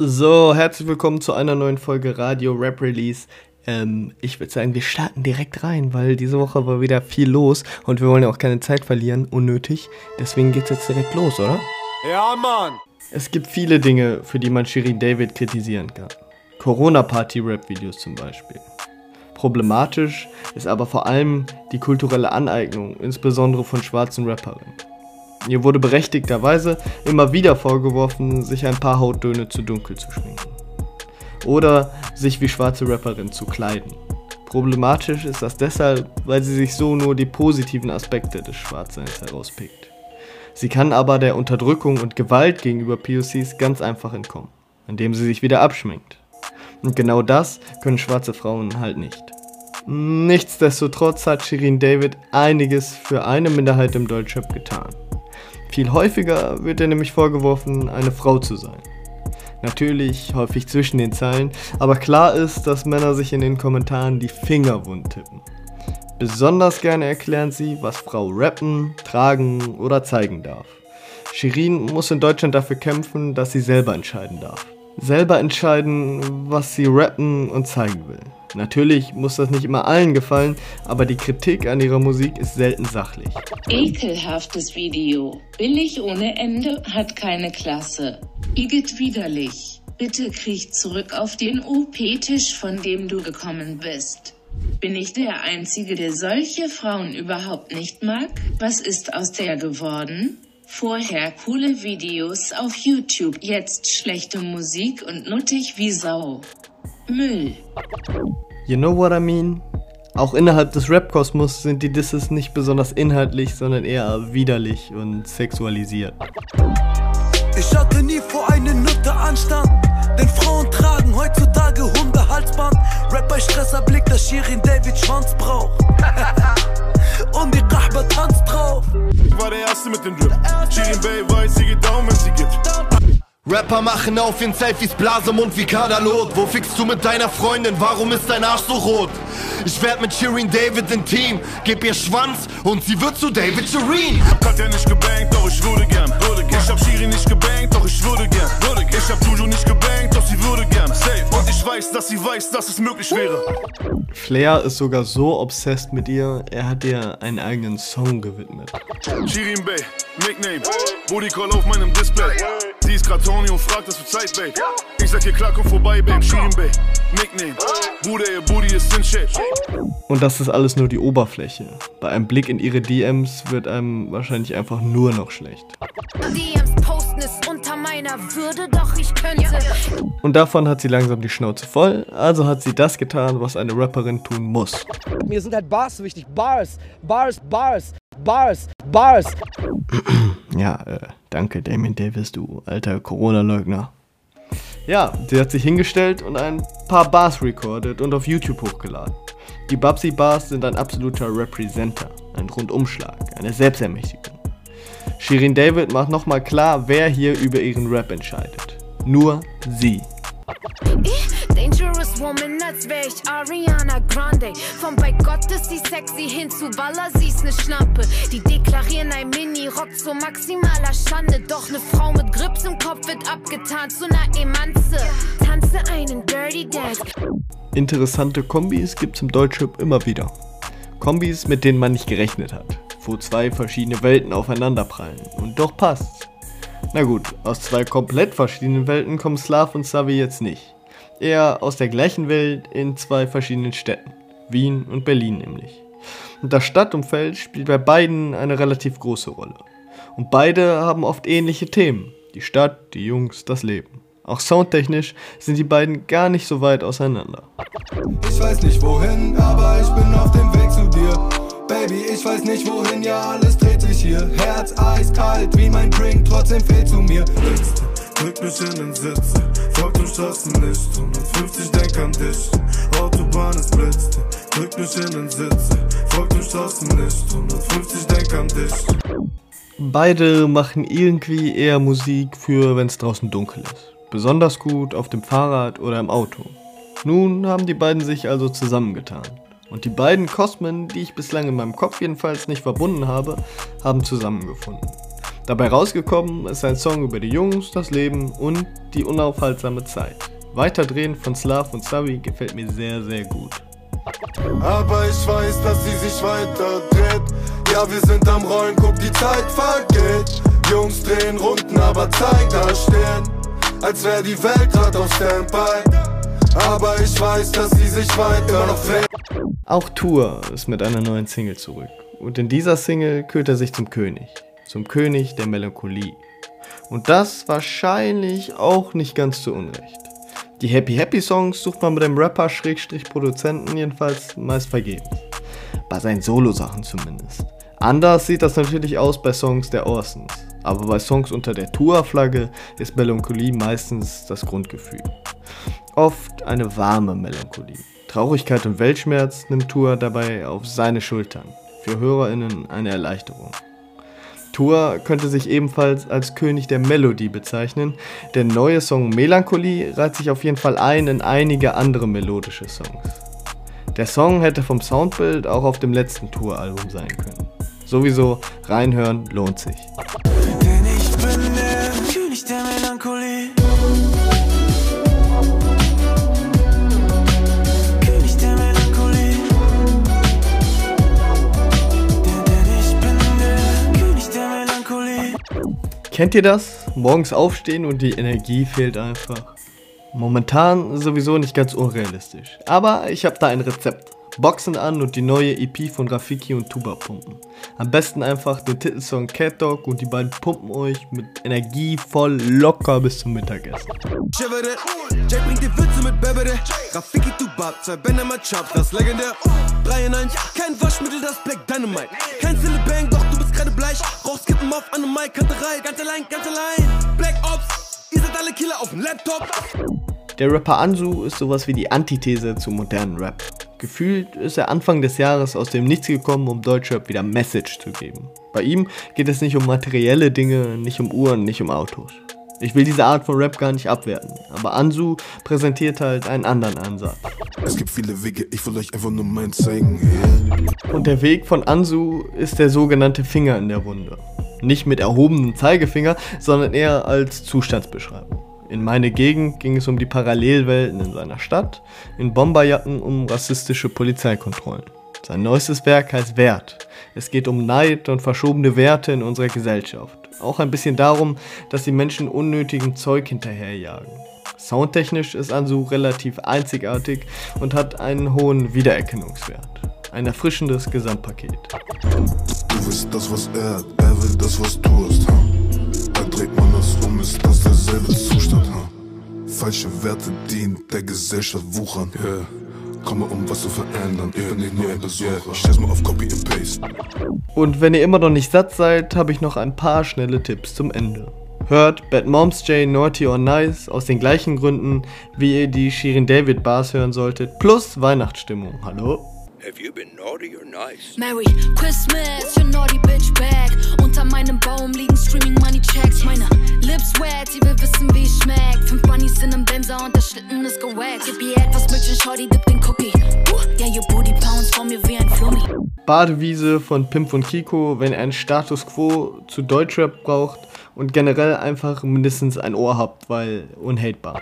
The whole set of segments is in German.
So, herzlich willkommen zu einer neuen Folge Radio Rap Release. Ähm, ich würde sagen, wir starten direkt rein, weil diese Woche war wieder viel los und wir wollen ja auch keine Zeit verlieren, unnötig. Deswegen geht's jetzt direkt los, oder? Ja, Mann! Es gibt viele Dinge, für die man Shirin David kritisieren kann. Corona-Party-Rap-Videos zum Beispiel. Problematisch ist aber vor allem die kulturelle Aneignung, insbesondere von schwarzen Rapperinnen. Ihr wurde berechtigterweise immer wieder vorgeworfen, sich ein paar Hauttöne zu dunkel zu schminken. Oder sich wie schwarze Rapperin zu kleiden. Problematisch ist das deshalb, weil sie sich so nur die positiven Aspekte des Schwarzseins herauspickt. Sie kann aber der Unterdrückung und Gewalt gegenüber POCs ganz einfach entkommen, indem sie sich wieder abschminkt. Und genau das können schwarze Frauen halt nicht. Nichtsdestotrotz hat Shirin David einiges für eine Minderheit im Deutschrap getan. Viel häufiger wird ihr nämlich vorgeworfen, eine Frau zu sein. Natürlich häufig zwischen den Zeilen, aber klar ist, dass Männer sich in den Kommentaren die Finger wund tippen. Besonders gerne erklären sie, was Frau rappen, tragen oder zeigen darf. Shirin muss in Deutschland dafür kämpfen, dass sie selber entscheiden darf. Selber entscheiden, was sie rappen und zeigen will. Natürlich muss das nicht immer allen gefallen, aber die Kritik an ihrer Musik ist selten sachlich. Ekelhaftes Video. Billig ohne Ende, hat keine Klasse. Igitt widerlich. Bitte kriech zurück auf den OP-Tisch, von dem du gekommen bist. Bin ich der Einzige, der solche Frauen überhaupt nicht mag? Was ist aus der geworden? Vorher coole Videos auf YouTube, jetzt schlechte Musik und nuttig wie Sau. Müll. You know what I mean? Auch innerhalb des Rap-Kosmos sind die Disses nicht besonders inhaltlich, sondern eher widerlich und sexualisiert. Ich hatte nie vor eine Nutte Anstand, denn Frauen tragen heutzutage Hundehalsband. Rap bei Stresser Blick, dass Shirin David Schwanz braucht. Und die Rahba tanzt drauf. Ich war der Erste mit dem Drip. Shirin Bay weiß, sie geht down, wenn sie gibt. Rapper machen auf in Selfies Blasemund wie Kadalot. Wo fickst du mit deiner Freundin? Warum ist dein Arsch so rot? Ich werd mit Shirin David in Team, geb ihr Schwanz und sie wird zu David Shirin. Hat ja nicht gebankt, doch ich würde gern. Würde gern. Ich hab Shirin nicht gebankt, doch ich würde gern. Würde gern. Ich hab Juju nicht gebankt, doch sie würde gern. Safe. Und ich weiß, dass sie weiß, dass es möglich wäre. Flair ist sogar so obsessed mit ihr, er hat ihr einen eigenen Song gewidmet. Shirin Bay, Nickname. Booty Call auf meinem Display. Sie ist grad Tony und fragt, dass für Zeit, babe. Ich sag ihr klar, komm vorbei, babe. Shirin Bay, Nickname. Bruder, ihr Booty ist in Shape. Und das ist alles nur die Oberfläche. Bei einem Blick in ihre DMs wird einem wahrscheinlich einfach nur noch schlecht. DMs posten ist unter meiner Würde, doch ich könnte. Und davon hat sie langsam die Schnauze voll, also hat sie das getan, was eine Rapperin tun muss. Mir sind halt Bars wichtig. Bars, Bars, Bars, Bars, Bars. Ja, äh, danke Damien Davis, du alter Corona-Leugner. Ja, sie hat sich hingestellt und ein paar Bars recorded und auf YouTube hochgeladen. Die Babsi Bars sind ein absoluter Representer, ein Rundumschlag, eine Selbstermächtigung. Shirin David macht nochmal klar, wer hier über ihren Rap entscheidet. Nur sie. Dangerous Woman, als wär ich Ariana Grande. Vom bei Gott ist sie sexy hin zu Walla, sie ist ne Schlampe. Die deklarieren ein Mini-Rock zu maximaler Schande. Doch ne Frau mit Grips im Kopf wird abgetan zu ner Emanze. Tanze einen Dirty Dance. Interessante Kombis gibt's im Deutschrap immer wieder. Kombis, mit denen man nicht gerechnet hat, wo zwei verschiedene Welten aufeinanderprallen. Und doch passt's. Na gut, aus zwei komplett verschiedenen Welten kommen Slav und Savi jetzt nicht. Eher aus der gleichen Welt in zwei verschiedenen Städten. Wien und Berlin nämlich. Und das Stadtumfeld spielt bei beiden eine relativ große Rolle. Und beide haben oft ähnliche Themen. Die Stadt, die Jungs, das Leben. Auch soundtechnisch sind die beiden gar nicht so weit auseinander. Ich weiß nicht wohin, aber ich bin auf dem Weg zu dir. Baby, ich weiß nicht wohin, ja alles dreht sich hier. Herz eiskalt wie mein Drink, trotzdem fehlt zu mir. Letzte, drück mich in den Sitz. Folgt dem Straßenlicht, 150 denk an dich. Autobahn ist blitzt. Drück mich in den Sitz. Folgt dem Straßenlicht, 150 denk an dich. Beide machen irgendwie eher Musik für, wenn es draußen dunkel ist. Besonders gut auf dem Fahrrad oder im Auto. Nun haben die beiden sich also zusammengetan. Und die beiden Kosmen, die ich bislang in meinem Kopf jedenfalls nicht verbunden habe, haben zusammengefunden. Dabei rausgekommen ist ein Song über die Jungs, das Leben und die unaufhaltsame Zeit. Weiterdrehen von Slav und Savi gefällt mir sehr, sehr gut. Aber ich weiß, dass sie sich weiter dreht. Ja, wir sind am Rollen, guck, die Zeit vergeht. Jungs drehen Runden, aber Zeit da stehen. Als wäre die Welt grad auf Standby. Aber ich weiß, dass sie sich weiter noch. Auch Tour ist mit einer neuen Single zurück. Und in dieser Single kühlt er sich zum König. Zum König der Melancholie. Und das wahrscheinlich auch nicht ganz zu Unrecht. Die Happy Happy Songs sucht man mit dem Rapper-Produzenten jedenfalls meist vergebens. Bei seinen Solo-Sachen zumindest. Anders sieht das natürlich aus bei Songs der Orsons. Aber bei Songs unter der Tour-Flagge ist Melancholie meistens das Grundgefühl. Oft eine warme Melancholie. Traurigkeit und Weltschmerz nimmt Tour dabei auf seine Schultern. Für HörerInnen eine Erleichterung. Tour könnte sich ebenfalls als König der Melodie bezeichnen. Der neue Song Melancholie reiht sich auf jeden Fall ein in einige andere melodische Songs. Der Song hätte vom Soundbild auch auf dem letzten Tour-Album sein können. Sowieso reinhören lohnt sich. Kennt ihr das? Morgens aufstehen und die Energie fehlt einfach. Momentan sowieso nicht ganz unrealistisch. Aber ich habe da ein Rezept. Boxen an und die neue EP von Rafiki und Tuba pumpen. Am besten einfach den Titelsong Cat Dog und die beiden pumpen euch mit Energie voll locker bis zum Mittagessen. Jay bringt die Witze mit Bebere. Rafiki, du Bab, zwei Bänder mit Chops, das legendär. 3 in 1, kein Waschmittel, das Black Dynamite. Kein Bang, doch du bist gerade bleich. Rauchst Kippen auf an Mic, Kanterei, ganz allein, ganz allein. Black Ops, ihr seid alle Killer auf dem Laptop. Der Rapper Ansu ist sowas wie die Antithese zum modernen Rap. Gefühlt ist er Anfang des Jahres aus dem Nichts gekommen, um Deutschrap wieder Message zu geben. Bei ihm geht es nicht um materielle Dinge, nicht um Uhren, nicht um Autos. Ich will diese Art von Rap gar nicht abwerten, aber Ansu präsentiert halt einen anderen Ansatz. Es gibt viele Wege, ich will euch einfach nur meinen zeigen. Yeah. Und der Weg von Ansu ist der sogenannte Finger in der Wunde. Nicht mit erhobenem Zeigefinger, sondern eher als Zustandsbeschreibung. In meine Gegend ging es um die Parallelwelten in seiner Stadt, in Bomberjacken um rassistische Polizeikontrollen. Sein neuestes Werk heißt Wert. Es geht um Neid und verschobene Werte in unserer Gesellschaft. Auch ein bisschen darum, dass die Menschen unnötigem Zeug hinterherjagen. Soundtechnisch ist Ansu relativ einzigartig und hat einen hohen Wiedererkennungswert. Ein erfrischendes Gesamtpaket. Du willst das, was er hat, er will das, was du hast. Ha? Da dreht man das um, ist das derselbe Zustand. Ha? Falsche Werte, die in der Gesellschaft wuchern. Yeah. Komme um was zu verändern, ich bin nicht nur ein Besucher. Ich stell's mal auf Copy and Paste. Und wenn ihr immer noch nicht satt seid, habe ich noch ein paar schnelle Tipps zum Ende. Hört Bad Moms J Naughty or Nice aus den gleichen Gründen, wie ihr die Shirin David Bars hören solltet, plus Weihnachtsstimmung. Hallo? Have you been naughty or nice? Merry Christmas, your naughty bitch bag. Unter meinem Baum liegen Streaming Money Checks. Meine Lips wet, sie will wissen, wie es schmeckt. Fünf Bunnies in einem Benzer und der Schlitten ist gewaxt. Gib ihr etwas Milch Shorty, dip den Cookie. Uh, ja, your booty pounds vor mir wie ein Flummi. Badewiese von Pimp und Kiko, wenn ihr einen Status Quo zu Deutschrap braucht und generell einfach mindestens ein Ohr habt, weil unhatebar.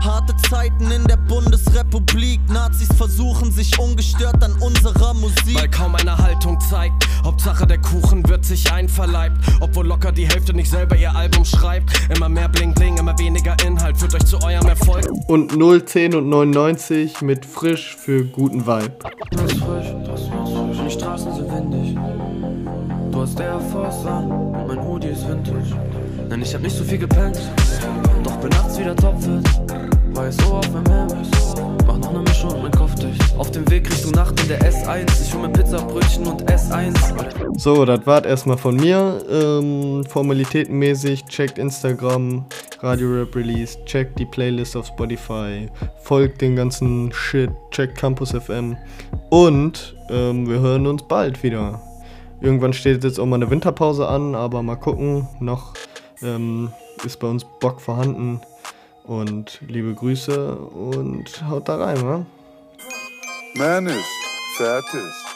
Harte Zeiten in der Bundesrepublik. Nazis versuchen sich ungestört an unserer Musik. Weil kaum eine Haltung zeigt. Hauptsache der Kuchen wird sich einverleibt. Obwohl locker die Hälfte nicht selber ihr Album schreibt. Immer mehr Bling Bling, immer weniger Inhalt führt euch zu eurem Erfolg. Und 0, 10 und 99 mit frisch für guten Vibe. Du bist frisch, draußen ist frisch, die Straßen sind windig. Du hast Air Force an und mein Hoodie ist Vintage. Nein, ich hab nicht so viel gepennt, doch bin nachts wieder topfit. Weiß so auf meinem Hermes, mach noch ne Mischung und mein Kopf dicht. Auf dem Weg Richtung Nacht in der S1, ich hol mir Pizzabrötchen und S1. So, das war's erstmal von mir. Ähm, formalitätenmäßig, checkt Instagram, Radio Rap Release, checkt die Playlist auf Spotify, folgt den ganzen Shit, checkt Campus FM und ähm, wir hören uns bald wieder. Irgendwann steht jetzt auch mal eine Winterpause an, aber mal gucken. Noch ähm, ist bei uns Bock vorhanden. Und liebe Grüße und haut da rein, wa? Man ist fertig.